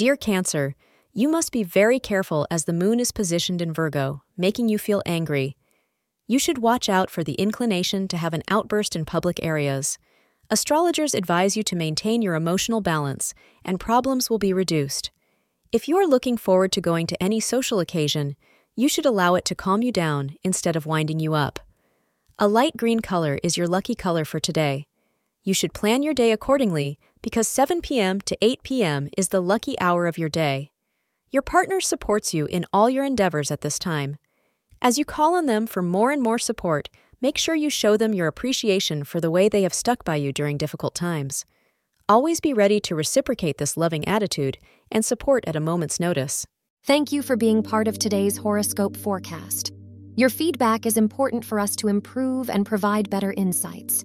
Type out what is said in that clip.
Dear Cancer, you must be very careful as the moon is positioned in Virgo, making you feel angry. You should watch out for the inclination to have an outburst in public areas. Astrologers advise you to maintain your emotional balance, and problems will be reduced. If you are looking forward to going to any social occasion, you should allow it to calm you down instead of winding you up. A light green color is your lucky color for today. You should plan your day accordingly because 7 p.m. to 8 p.m. is the lucky hour of your day. Your partner supports you in all your endeavors at this time. As you call on them for more and more support, make sure you show them your appreciation for the way they have stuck by you during difficult times. Always be ready to reciprocate this loving attitude and support at a moment's notice. Thank you for being part of today's horoscope forecast. Your feedback is important for us to improve and provide better insights.